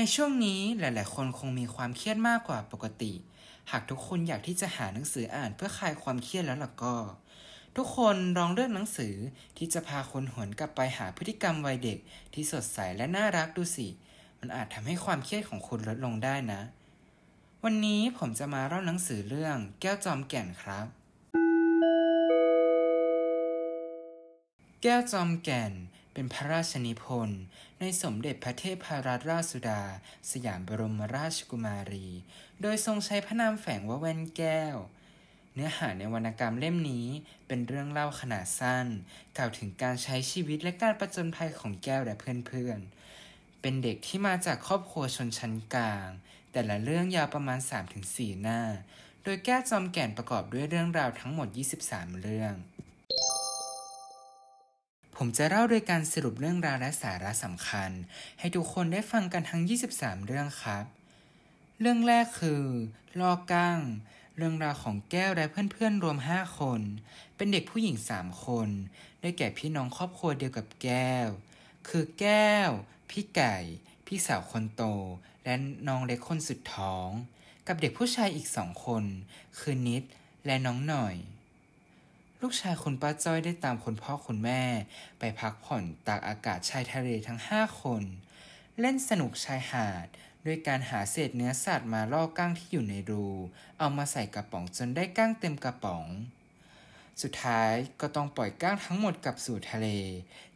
ในช่วงนี้หลาย ๆ คนคงมีความเครียดมากกว่าปกติ หากทุกคนอยากที่จะหาหนังสืออ่านเพื่อคลายความเครียดแล้วล่ะก็ ทุกคนลองเลือกหนังสือที่จะพาคนหวนกลับไปหาพฤติกรรมวัยเด็กที่สดใสและน่ารักดูสิ มันอาจทำให้ความเครียดของคุณลดลงได้นะ วันนี้ผมจะมาเล่าหนังสือเรื่องแก้วจอมแก่นครับ แก้วจอมแก่น เป็นพระราชนิพนธ์ในสมเด็จพระเทพรัตนราชสุดา สยามบรมราชกุมารี โดยทรงใช้พระนามแฝงว่าแว่นแก้ว เนื้อหาในวรรณกรรมเล่มนี้เป็นเรื่องเล่าขนาดสั้น กล่าวถึงการใช้ชีวิตและการประจนภัยของแก้วและเพื่อนๆ เป็นเด็กที่มาจากครอบครัวชนชั้นกลาง แต่ละเรื่องยาวประมาณ 3-4 หน้า โดยแก้วจอมแก่นประกอบด้วยเรื่องราวทั้งหมด 23 เรื่อง ผมจะเล่าโดยการสรุปเรื่องราวและสาระสำคัญ ให้ทุกคนได้ฟังกันทั้ง 23 เรื่องครับ เรื่องแรกคือลอกั้ง เรื่องราวของแก้วและเพื่อนๆรวม 5 คน เป็นเด็กผู้หญิง 3 คน ได้แก่พี่น้องครอบครัวเดียวกับแก้ว คือแก้ว พี่ไก่ พี่สาวคนโต และน้องเล็กคนสุดท้อง กับเด็กผู้ชายอีกสองคน คือนิดและน้องหน่อย ลูกชายคุณป้าจ้อยได้ตามคุณพ่อคุณแม่ ไปพักผ่อนตากอากาศชายทะเลทั้งห้าคน เล่นสนุกชายหาดด้วยการหาเศษเนื้อสัตว์มาล่อก้างที่อยู่ในรู เอามาใส่กระป๋องจนได้ก้างเต็มกระป๋อง สุดท้ายก็ต้องปล่อยก้างทั้งหมดกลับสู่ทะเล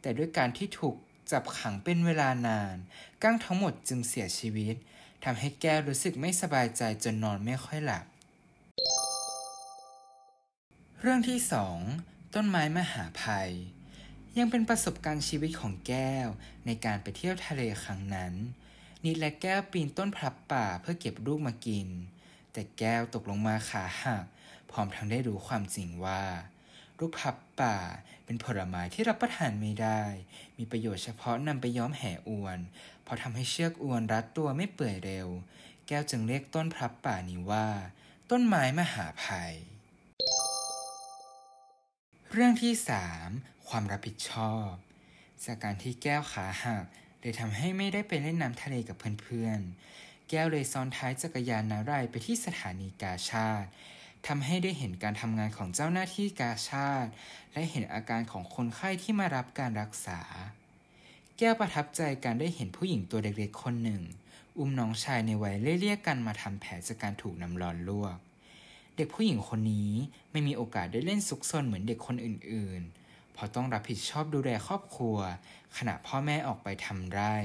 แต่ด้วยการที่ถูกจับขังเป็นเวลานาน ก้างทั้งหมดจึงเสียชีวิตทำให้แก้วรู้สึกไม่สบายใจจนนอนไม่ค่อยหลับ เรื่องที่สองต้นไม้มหาภัย ยังเป็นประสบการณ์ชีวิตของแก้วในการไปเที่ยวทะเลครั้งนั้น นิดและแก้วปีนต้นพลับป่าเพื่อเก็บลูกมากิน แต่แก้วตกลงมาขาหักพร้อมทั้งได้รู้ความจริงว่าลูกพลับป่าเป็นผลไม้ที่รับประทานไม่ได้ มีประโยชน์เฉพาะนำไปย้อมแห่อวน เพราะทำให้เชือกอวนรัดตัวไม่เปื่อยเร็ว แก้วจึงเรียกต้นพลับป่านี้ว่า ต้นไม้มหาภัย เรื่องที่ 3 ความรับผิดชอบ จากการที่แก้วขาหักเลยทำให้ไม่ได้ไปเล่นน้ำทะเลกับเพื่อนๆ แก้วเลยซ้อนท้ายจักรยานนารายไปที่สถานีกาชาติทำให้ได้เห็นการทำงานของเจ้าหน้าที่กาชาติ และเห็นอาการของคนไข้ที่มารับการรักษา แก้วประทับใจการได้เห็นผู้หญิงตัวเล็กๆคนหนึ่ง อุ้มน้องชายในวัยเลี่ยกันมาทำแผลจากการถูกน้ำร้อนลวก ด็กผู้หญิงคนนี้ไม่มีโอกาสได้เล่นซุกซนเหมือนเด็กคนอื่น ๆ เพราะต้องรับผิดชอบดูแลครอบครัว ขณะพ่อแม่ออกไปทำไร่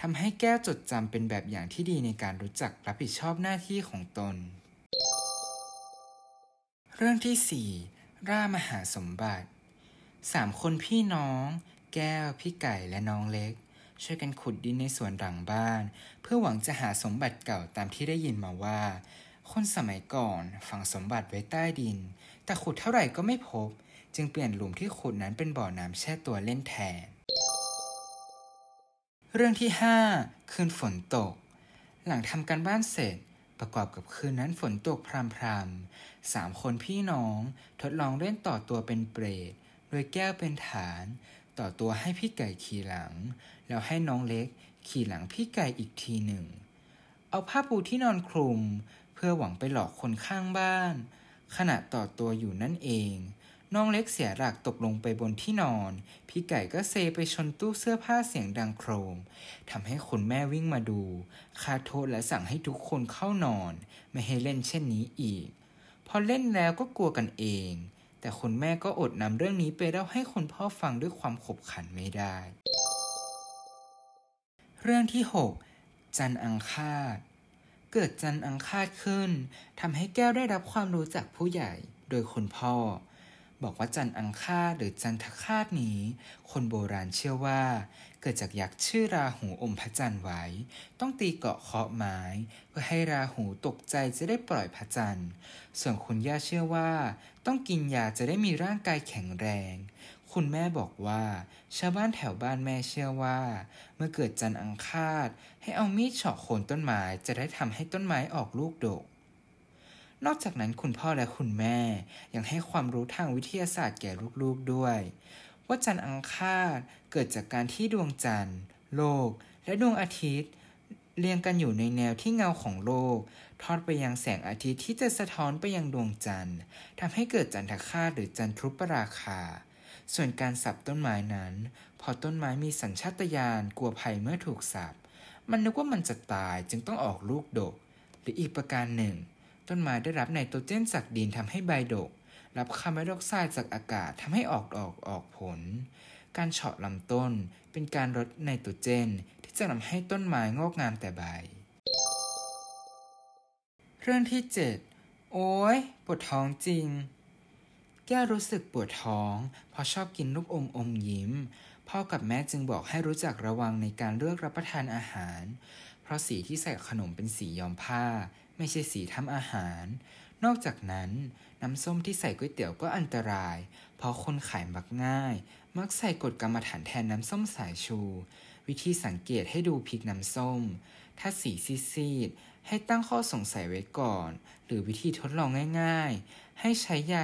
ทำให้แก้วจดจำเป็นแบบอย่างที่ดีในการรู้จักรับผิดชอบหน้าที่ของตน เรื่องที่ 4 ร่ามหาสมบัติสามคนพี่น้อง แก้ว พี่ไก่และน้องเล็ก ช่วยกันขุดดินในสวนหลังบ้าน เพื่อหวังจะหาสมบัติเก่าตามที่ได้ยินมาว่า คนสมัยก่อนฝังสมบัติไว้ใต้ดิน แต่ขุดเท่าไหร่ก็ไม่พบ จึงเปลี่ยนหลุมที่ขุดนั้นเป็นบ่อน้ำแช่ตัวเล่นแทน เรื่องที่ 5 คืนฝนตก หลังทำการบ้านเสร็จประกอบกับคืนนั้นฝนตกพรำๆสามคนพี่น้องทดลองเล่นต่อตัวเป็นเปรต โดยแก้วเป็นฐาน ต่อตัวให้พี่ไก่ขี่หลัง แล้วให้น้องเล็กขี่หลังพี่ไก่อีกทีหนึ่ง เอาผ้าปูที่นอนคลุม เพื่อหวังไปหลอกคนข้างบ้าน ขณะต่อตัวอยู่นั่นเอง น้องเล็กเสียหลักตกลงไปบนที่นอน พี่ไก่ก็เซไปชนตู้เสื้อผ้าเสียงดังโครมทำให้คนแม่วิ่งมาดูคาโทษและสั่งให้ทุกคนเข้านอน ไม่ให้เล่นเช่นนี้อีก พอเล่นแล้วก็กลัวกันเอง แต่คนแม่ก็อดนำเรื่องนี้ไปเล่าให้คนพ่อฟังด้วยความขบขันไม่ได้ เรื่องที่ 6 จันอังคาด เกิดจันอังคาดขึ้นทำให้แก้วได้รับความรู้จากผู้ใหญ่โดยคุณพ่อ บอกว่าจันอังคาดหรือจันทคาดนี้ คนโบราณเชื่อว่า เกิดจากยักษ์ชื่อราหูอมพระจันทร์ไว้ ต้องตีเกาะเคาะไม้ เพื่อให้ราหูตกใจจะได้ปล่อยพระจันทร์ ส่วนคุณย่าเชื่อว่า ต้องกินยาจะได้มีร่างกายแข็งแรง คุณแม่บอกว่า ชาวบ้านแถวบ้านแม่เชื่อว่า เมื่อเกิดจันอังคาด ให้เอามีดเฉาะโคนต้นไม้จะได้ทำให้ต้นไม้ออกลูกดก นอกจากนั้นคุณพ่อและคุณแม่ยังให้ความรู้ทางวิทยาศาสตร์แก่ลูกๆด้วย ว่าจันทร์อังคาดเกิดจากการที่ดวงจันทร์ โลก และดวงอาทิตย์ เรียงกันอยู่ในแนวที่เงาของโลก ทอดไปยังแสงอาทิตย์ที่จะสะท้อนไปยังดวงจันทร์ทำให้เกิดจันทคาตหรือจันทรุปราคาส่วนการสับต้นไม้นั้น พอต้นไม้มีสัญชาตญาณกลัวภัยเมื่อถูกสับ มันนึกว่ามันจะตายจึงต้องออกลูกดก หรืออีกประการหนึ่ง ต้นไม้ได้รับไนโตรเจนจากดินทำให้ใบดก รับคาร์บอนไดออกไซด์จากอากาศทำให้ออกดอกออกผล การเฉาะลำต้นเป็นการลดไนโตรเจน ที่จะทำให้ต้นไม้งอกงามแต่ใบ เรื่องที่ 7 โอ้ยปวดท้องจริง แก้รู้สึกปวดท้องเพราะชอบกินลูกอมอมยิ้ม พ่อกับแม่จึงบอกให้รู้จักระวังในการเลือกรับประทานอาหาร เพราะสีที่ใส่ขนมเป็นสีย้อมผ้า ไม่ใช่สีทำอาหาร นอกจากนั้นน้ำส้มที่ใส่ก๋วยเตี๋ยวก็อันตราย เพราะคนขายมักง่าย มักใส่กฎกรรมฐานแทนน้ำส้มสายชู วิธีสังเกตให้ดูพริกน้ำส้ม ถ้าสีซีดๆให้ตั้งข้อสงสัยไว้ก่อน หรือวิธีทดลองง่าย ๆ ให้ใช้ยา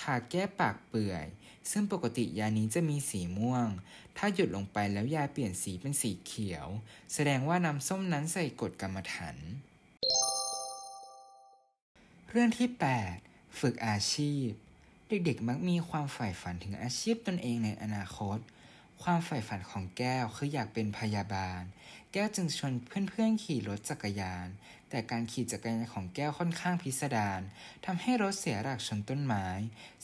ทาแก้ปากเปื่อย ซึ่งปกติยานี้จะมีสีม่วง ถ้าหยุดลงไปแล้วยาเปลี่ยนสีเป็นสีเขียว แสดงว่าน้ำส้มนั้นใส่กฎกรรมฐานเรื่องที่ 8 ฝึกอาชีพ เด็กๆมักมีความใฝ่ฝันถึงอาชีพตนเองในอนาคต ความใฝ่ฝันของแก้วคืออยากเป็นพยาบาล แก้วจึงชวนเพื่อนๆขี่รถจักรยาน แต่การขี่จักรยานของแก้วค่อนข้างพิสดารทำให้รถเสียหลักชนต้นไม้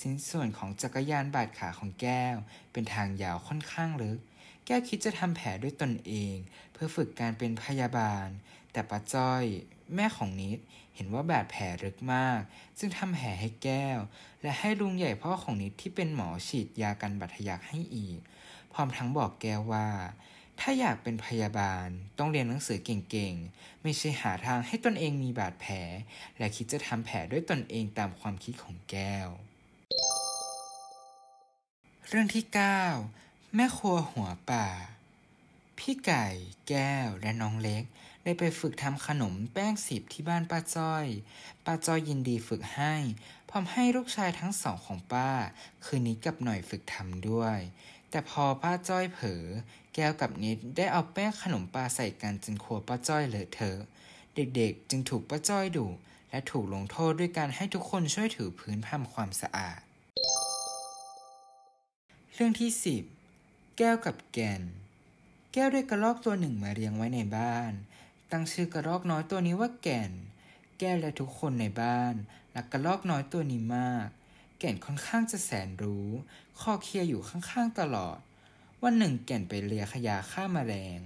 สิ้นส่วนของจักรยานบาดขาของแก้ว เป็นทางยาวค่อนข้างลึก แก้วคิดจะทำแผลด้วยตนเอง เพื่อฝึกการเป็นพยาบาล แต่ป้าจ้อย แม่ของนิดเห็นว่าบาดแผลลึกมากจึงทำแผลให้แก้ว และให้ลุงใหญ่พ่อของนิดที่เป็นหมอฉีดยากันบาดทะยักให้อีก พร้อมทั้งบอกแก้วว่า ถ้าอยากเป็นพยาบาลต้องเรียนหนังสือเก่งๆ ไม่ใช่หาทางให้ตนเองมีบาดแผล และคิดจะทำแผลด้วยตนเองตามความคิดของแก้ว เรื่องที่ 9 แม่ครัวหัวป่า พี่ไก่แก้วและน้องเล็ก ได้ไปฝึกทำขนมแป้งสิบที่บ้านป้าจ้อย ป้าจ้อยยินดีฝึกให้พร้อมให้ลูกชายทั้งสองของป้า คือนิดกับหน่อยฝึกทำด้วย แต่พอป้าจ้อยเผลอแก้วกับนิดได้เอาแป้งขนมปลาใส่กันจนครัวป้าจ้อยเลอะเทอะเด็กๆ จึงถูกป้าจ้อยดุและถูกลงโทษด้วยการให้ทุกคนช่วยถือพื้นทำความสะอาด เรื่องที่ 10 แก้วกับแกน แก้วได้กระรอกตัวหนึ่งมาเลี้ยงไว้ในบ้าน ตั้งชื่อกระรอกน้อยตัวนี้ว่าแก่น แก้วและทุกคนในบ้านรักกระรอกน้อยตัวนี้มาก แก่นค่อนข้างจะแสนรู้ คอเคลียอยู่ข้างๆตลอด วันหนึ่งแก่นไปเลียขยะฆ่ามาแมลง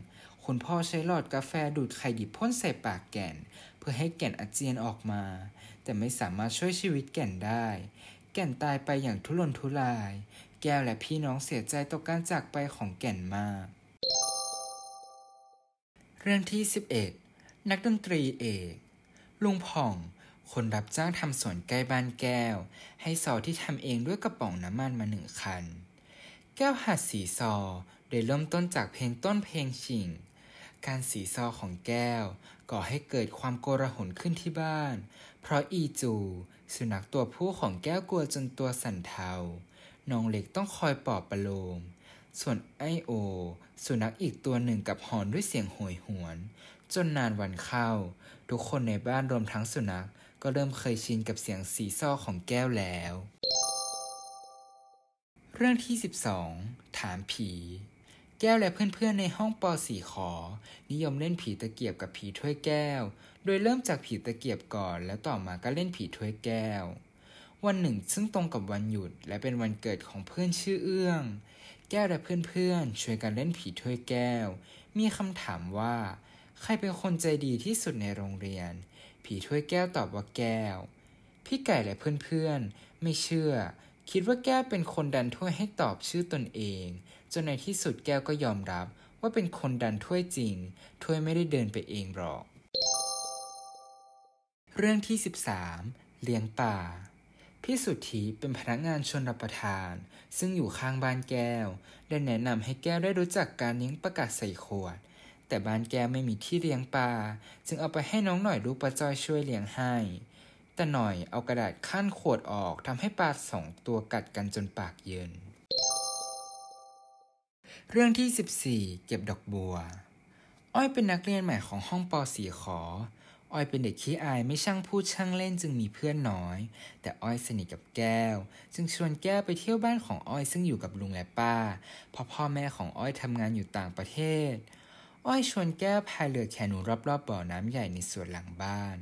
คุณพ่อใช้หลอดกาแฟดูดไข่ดิบพ่นใส่ปากแก่น เพื่อให้แก่นอาเจียนออกมา แต่ไม่สามารถช่วยชีวิตแก่นได้ แก่นตายไปอย่างทุรนทุราย แก้วและพี่น้องเสียใจต่อการจากไปของแก่นมาก เรื่องที่ 11 นักดนตรีเอกลุงผ่อง คนรับจ้างทำสวนใกล้บ้านแก้ว ให้ซอที่ทำเองด้วยกระป๋องน้ำมันมาหนึ่งคัน แก้วหัดสีซอโดยเริ่มต้นจากเพลงต้นเพลงชิง การสีซอของแก้ว ก่อให้เกิดความโกระหนขึ้นที่บ้าน เพราะอีจู สุนัขตัวผู้ของแก้วกลัวจนตัวสั่นเทา น้องเล็กต้องคอยปลอบประโลม ส่วนไอโอ สุนัขอีกตัวหนึ่งกับหอนด้วยเสียงโหยหวน จนนานวันเข้า ทุกคนในบ้านรวมทั้งสุนัข ก็เริ่มเคยชินกับเสียงสีซ้อของแก้วแล้ว เรื่องที่ 12 ถามผี แก้วและเพื่อนๆในห้องป .4 ขอ นิยมเล่นผีตะเกียบกับผีถ้วยแก้ว โดยเริ่มจากผีตะเกียบก่อน แล้วต่อมาก็เล่นผีถ้วยแก้ว วันหนึ่งซึ่งตรงกับวันหยุดและเป็นวันเกิดของเพื่อนชื่อเอื้อง แก้วและเพื่อนๆช่วยกันเล่นผีถ้วยแก้ว มีคำถามว่า ใครเป็นคนใจดีที่สุดในโรงเรียน ผีถ้วยแก้วตอบว่าแก้ว พี่ไก่และเพื่อนๆ ไม่เชื่อ คิดว่าแก้วเป็นคนดันถ้วยให้ตอบชื่อตนเอง จนในที่สุดแก้วก็ยอมรับว่าเป็นคนดันถ้วยจริง ถ้วยไม่ได้เดินไปเองหรอก เรื่องที่ 13 เลี้ยงป่าพี่สุทธิเป็นพนักงานชนรับประทาน ซึ่งอยู่ข้างบ้านแก้ว ได้แนะนำให้แก้วได้รู้จักการเลี้ยงประกาศใส่ขวด แต่บ้านแกไม่มีที่เลี้ยงปลาจึงเอาไปให้น้องหน่อยลูกปลาจอยช่วยเลี้ยงให้ แต่หน่อยเอากระดาษขั้นขวดออกทำให้ปลาสองตัวกัดกันจนปากเยินเรื่องที่ 14 เก็บดอกบัว อ้อยเป็นนักเรียนใหม่ของห้องป .4 ขอ อ้อยเป็นเด็กขี้อายไม่ช่างพูดช่างเล่นจึงมีเพื่อนน้อย แต่อ้อยสนิทกับแก้ว จึงชวนแก้วไปเที่ยวบ้านของอ้อยซึ่งอยู่กับลุงและป้าเพราะพ่อแม่ของอ้อยทำงานอยู่ต่างประเทศ อ้อยชวนแก้วพายเรือแคนูรอบๆบ่อน้ำใหญ่ในสวนหลังบ้าน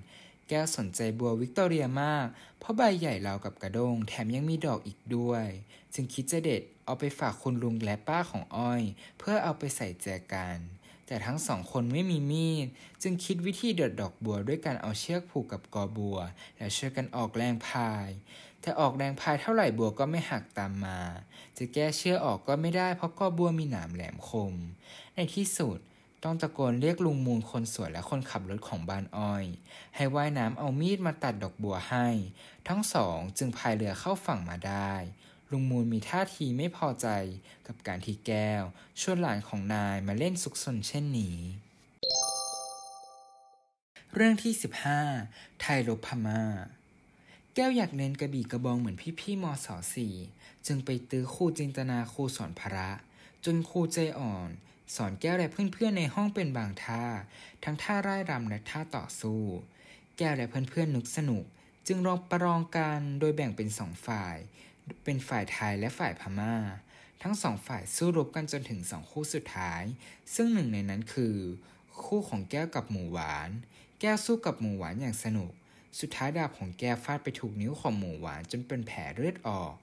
แก้วสนใจบัววิกตอเรียมาก เพราะใบใหญ่ราวกับกระด้งแถมยังมีดอกอีกด้วย จึงคิดจะเด็ดเอาไปฝากคุณลุงและป้าของอ้อย เพื่อเอาไปใส่แจกัน แต่ทั้งสองคนไม่มีมีด จึงคิดวิธีเด็ดดอกบัวด้วยการเอาเชือกผูกกับกอบัว แล้วช่วยกันออกแรงพายแต่ออกแรงพายเท่าไหร่บัวก็ไม่หักตามมา จะแก้เชือกออกก็ไม่ได้เพราะกอบัวมีหนามแหลมคม ในที่สุด ต้องตะโกนเรียกลุงมูลคนสวนและคนขับรถของบานอ้อย ให้ว่ายน้ำเอามีดมาตัดดอกบัวให้ ทั้งสองจึงพายเรือเข้าฝั่งมาได้ ลุงมูลมีท่าทีไม่พอใจกับการที่แก้ว ชวนหลานของนายมาเล่นซุกซนเช่นนี้ เรื่องที่ 15 ไทยรบพม่าแก้วอยากเรียนกระบี่กระบองเหมือนพี่ๆมศสี่จึงไปตื้อครูจินตนาครูสอนพระ จนครูใจอ่อน สอนแก้วและเพื่อนๆในห้องเป็นบางท่า ทั้งท่าร่ายรำและท่าต่อสู้ แก้วและเพื่อนๆนึกสนุก จึงลองประลองกันโดยแบ่งเป็นสองฝ่าย เป็นฝ่ายไทยและฝ่ายพม่า ทั้งสองฝ่ายสู้รบกันจนถึงสองคู่สุดท้าย ซึ่งหนึ่งในนั้นคือ คู่ของแก้วกับหมูหวาน แก้วสู้กับหมูหวานอย่างสนุก สุดท้ายดาบของแก้วฟาดไปถูกนิ้วของหมูหวานจนเป็นแผลเลือดออก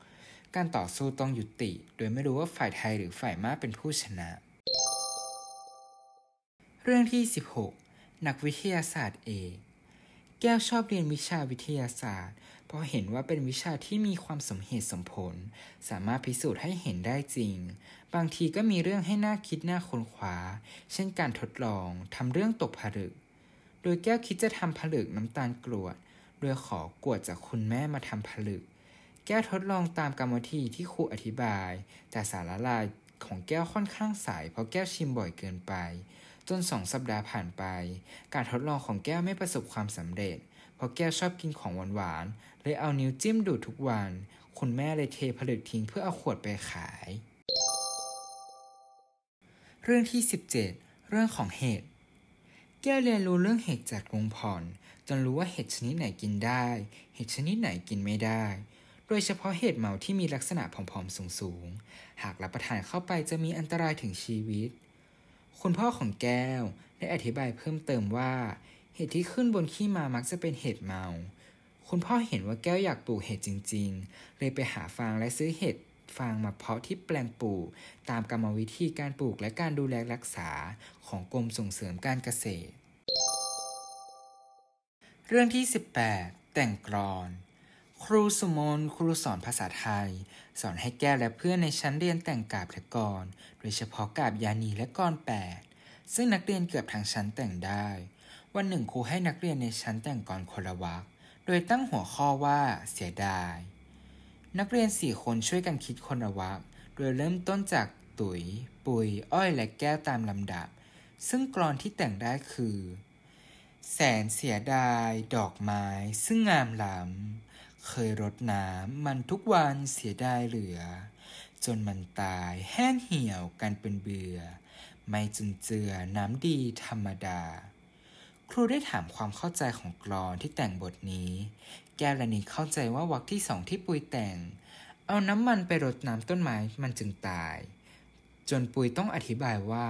การต่อสู้ต้องยุติ โดยไม่รู้ว่าฝ่ายไทยหรือฝ่ายมาเป็นผู้ชนะ เรื่องที่ 16 นักวิทยาศาสตร์เอกแก้วชอบเรียนวิชาวิทยาศาสตร์ เพราะเห็นว่าเป็นวิชาที่มีความสมเหตุสมผล สามารถพิสูจน์ให้เห็นได้จริง บางทีก็มีเรื่องให้น่าคิดน่าค้นคว้า เช่นการทดลองทำเรื่องตกผลึก โดยแก้วคิดจะทำผลึกน้ำตาลกรวด โดยขอกวดจากคุณแม่มาทำผลึก แก้วทดลองตามกรรมวิธีที่ครูอธิบาย แต่สารละลายของแก้วค่อนข้างใสเพราะแก้วชิมบ่อยเกินไป จนสองสัปดาห์ผ่านไป การทดลองของแก้วไม่ประสบความสำเร็จ เพราะแก้วชอบกินของหวานๆเลยเอานิ้วจิ้มดูดทุกวัน คุณแม่เลยเทผลึกทิ้งเพื่อเอาขวดไปขาย เรื่องที่ 17 เรื่องของเห็ดแก้วเรียนรู้เรื่องเห็ดจากลุงผ่อน จนรู้ว่าเห็ดชนิดไหนกินได้ เห็ดชนิดไหนกินไม่ได้ โดยเฉพาะเห็ดเหมาที่มีลักษณะผอมๆสูงๆ หากรับประทานเข้าไปจะมีอันตรายถึงชีวิต คุณพ่อของแก้วได้อธิบายเพิ่มเติมว่า เห็ดที่ขึ้นบนขี้มามักจะเป็นเห็ดเมา คุณพ่อเห็นว่าแก้วอยากปลูกเห็ดจริง ๆ เลยไปหาฟางและซื้อเห็ดฟางมาเพาะที่แปลงปลูก ตามกรรมวิธีการปลูกและการดูแลรักษาของกรมส่งเสริมการเกษตร เรื่องที่ 18 แต่งกลอน ครูสุมนครูสอนภาษาไทย สอนให้แก้วและเพื่อนในชั้นเรียนแต่งกาบและกรโดยเฉพาะกาบยานีและกรแปดซึ่งนักเรียนเกือบทั้งชั้นแต่งได้ วันหนึ่งครูให้นักเรียนในชั้นแต่งกรคนละวรรคโดยตั้งหัวข้อว่าเสียดาย นักเรียนสี่คนช่วยกันคิดคนละวรรคโดยเริ่มต้นจากตุ๋ย ปุยอ้อยและแก้วตามลำดับ ซึ่งกรอนที่แต่งได้คือ แสนเสียดาย ดอกไม้ ซึ่งงามล้ำ เคยรดน้ำมันทุกวันเสียดายเหลือ จนมันตายแห้งเหี่ยวกันเป็นเบื่อ ไม่จุนเจือน้ำดีธรรมดา ครูได้ถามความเข้าใจของกลอนที่แต่งบทนี้ แก้วและนิกเข้าใจว่าวรรคที่สองที่ปุยแต่ง เอาน้ำมันไปรดน้ำต้นไม้มันจึงตาย จนปุยต้องอธิบายว่า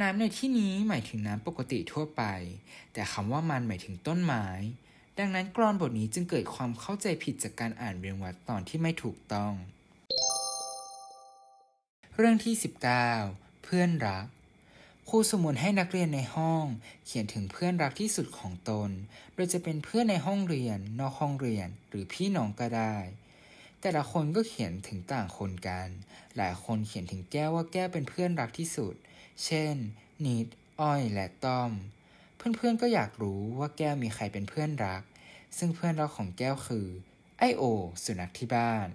น้ำในที่นี้หมายถึงน้ำปกติทั่วไป แต่คำว่ามันหมายถึงต้นไม้ ดังนั้นกลอนบทนี้จึงเกิดความเข้าใจผิดจากการอ่านเรียงวัดตอนที่ไม่ถูกต้อง เรื่องที่ 19 เพื่อนรักครูสมุนให้นักเรียนในห้อง เขียนถึงเพื่อนรักที่สุดของตน โดยจะเป็นเพื่อนในห้องเรียน นอกห้องเรียน หรือพี่น้องก็ได้ แต่ละคนก็เขียนถึงต่างคนกัน หลายคนเขียนถึงแก้วว่าแก้วเป็นเพื่อนรักที่สุด เช่น นิด อ้อย และต้อม เพื่อนๆก็อยากรู้ว่าแก้วมีใครเป็นเพื่อนรัก ซึ่งเพื่อนรักของแก้วคือไอโอสุนัขที่บ้าน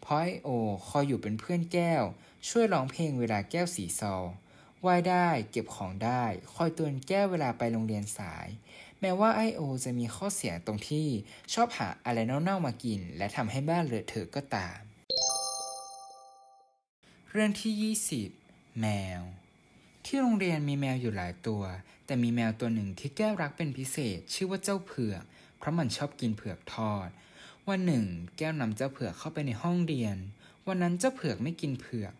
เพราะไอโอคอยอยู่เป็นเพื่อนแก้ว ช่วยร้องเพลงเวลาแก้วสีซอว่ายได้เก็บของได้ คอยเตือนแก้วเวลาไปโรงเรียนสาย แม้ว่าไอโอจะมีข้อเสียตรงที่ชอบหาอะไรเน่าๆมากิน และทำให้บ้านเลอะเทอะก็ตาม เรื่องที่ 20 แมว ที่โรงเรียนมีแมวอยู่หลายตัว แต่มีแมวตัวหนึ่งที่แก้วรักเป็นพิเศษ ชื่อว่าเจ้าเผือก เพราะมันชอบกินเผือกทอด วันหนึ่ง แก้วนำเจ้าเผือกเข้าไปในห้องเรียน วันนั้นเจ้าเผือกไม่กินเผือก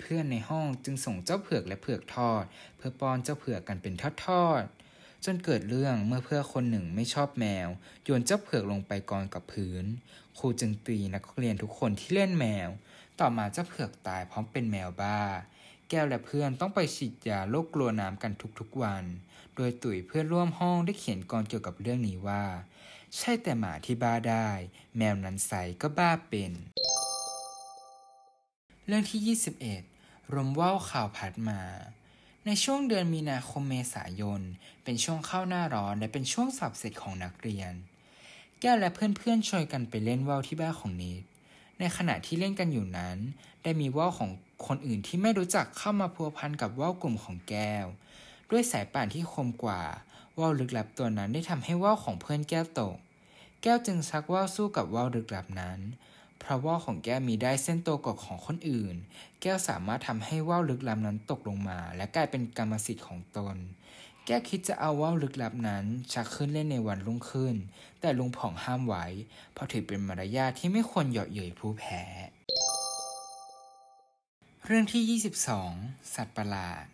เพื่อนๆในห้องจึงส่งเจ้าเผือกและเผือกทอด เพื่อป้อนเจ้าเผือกกันเป็นทอดๆจนเกิดเรื่องเมื่อเพื่อนคนหนึ่งไม่ชอบแมวโยนเจ้าเผือกลงไปกองกับพื้น ครูจึงตีนักเรียนทุกคนที่เล่นแมว ต่อมาเจ้าเผือกตายพร้อมเป็นแมวบ้า แก้วและเพื่อนต้องไปฉีดยาโรคกลัวน้ำกันทุกๆวัน โดยตุ๋ยเพื่อนร่วมห้องได้เขียนกรเกี่ยวกับเรื่องนี้ว่า ใช่แต่หมาที่บ้าได้ แมวนั้นใสก็บ้าเป็น เรื่องที่ 21ลมว่าวข่าวพัดมา ในช่วงเดือนมีนาคมเมษายน เป็นช่วงเข้าหน้าร้อนและเป็นช่วงสอบเสร็จของนักเรียน แก้วและเพื่อนๆช่วยกันไปเล่นว่าวที่บ้านของนิดในขณะที่เล่นกันอยู่นั้น ได้มีว่าวของคนอื่นที่ไม่รู้จักเข้ามาพัวพันกับว่าวกลุ่มของแก้ว ด้วยสายป่านที่คมกว่าว่าวลึกลับตัวนั้นได้ทำให้ว่าวของเพื่อนแก้วตก แก้วจึงชักว่าวสู้กับว่าวลึกลับนั้น เพราะว่าวของแก้วมีได้เส้นโตกว่าของคนอื่น แก้วสามารถทำให้ว่าวลึกลับนั้นตกลงมา และกลายเป็นกรรมสิทธิ์ของตน แก้วคิดจะเอาว่าวลึกลับนั้น ชักขึ้นเล่นในวันรุ่งขึ้น แต่ลุงผ่องห้ามไว้ เพราะถือเป็นมารยาทที่ไม่ควรเหยาะเย้ยผู้แพ้ เรื่องที่ 22 สัตว์ประหลาด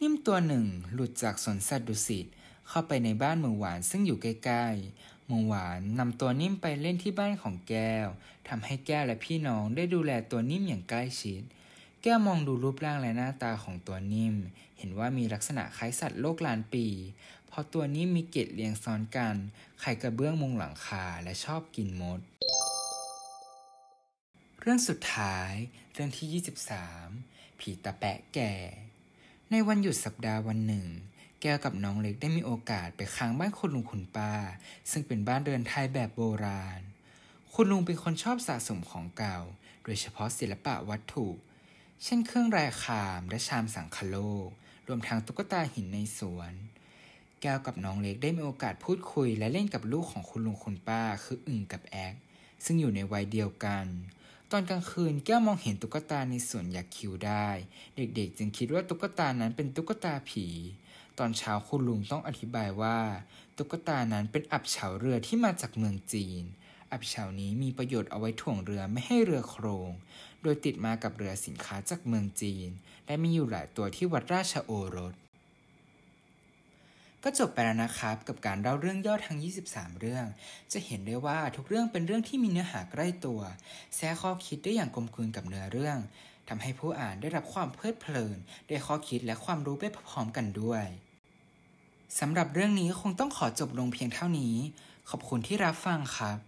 นิ่มตัวหนึ่งหลุดจากสวนสัตว์ดุสิตเข้าไปในบ้านเมืองหวานซึ่งอยู่ใกล้ๆเมืองหวานนำตัวนิ่มไปเล่นที่บ้านของแก้วทำให้แก้วและพี่น้องได้ดูแลตัวนิ่มอย่างใกล้ชิด แก้วมองดูรูปร่างและหน้าตาของตัวนิ่ม เห็นว่ามีลักษณะคล้ายสัตว์โลกล้านปีเพราะตัวนิ่มมีเกล็ดเรียงซ้อนกัน ไข่กระเบื้องมุงหลังคาและชอบกินมด เรื่องสุดท้ายเรื่องที่ 23 ผีตาแปะแก่ ในวันหยุดสัปดาห์วันหนึ่ง แก้วกับน้องเล็กได้มีโอกาสไปค้างบ้านคุณลุงคุณป้า ซึ่งเป็นบ้านเรือนไทยแบบโบราณ คุณลุงเป็นคนชอบสะสมของเก่า โดยเฉพาะศิลปะวัตถุ เช่นเครื่องรายคามและชามสังคโลก รวมทั้งตุ๊กตาหินในสวน แก้วกับน้องเล็กได้มีโอกาสพูดคุยและเล่นกับลูกของคุณลุงคุณป้า คืออึ่งกับแอ๊กซึ่งอยู่ในวัยเดียวกัน ตอนกลางคืนแก้วมองเห็นตุ๊กตาในสวนยักคิวได้ เด็กๆ จึงคิดว่าตุ๊กตานั้นเป็นตุ๊กตาผี ตอนเช้าคุณลุงต้องอธิบายว่า ตุ๊กตานั้นเป็นอับเฉาเรือที่มาจากเมืองจีน อับเฉานี้มีประโยชน์เอาไว้ถ่วงเรือไม่ให้เรือโครง โดยติดมากับเรือสินค้าจากเมืองจีน และมีอยู่หลายตัวที่วัดราชโอรส ก็จบไปแล้วนะครับ กับการเล่าเรื่องย่อทั้ง 23 เรื่อง จะเห็นได้ว่าทุกเรื่องเป็นเรื่องที่มีเนื้อหาใกล้ตัว แทรกข้อคิดได้อย่างกลมกลืนกับเนื้อเรื่องทำให้ผู้อ่านได้รับความเพลิดเพลินได้ข้อคิดและความรู้ไปพร้อมๆกันด้วยสำหรับเรื่องนี้คงต้องขอจบลงเพียงเท่านี้ ขอบคุณที่รับฟังครับ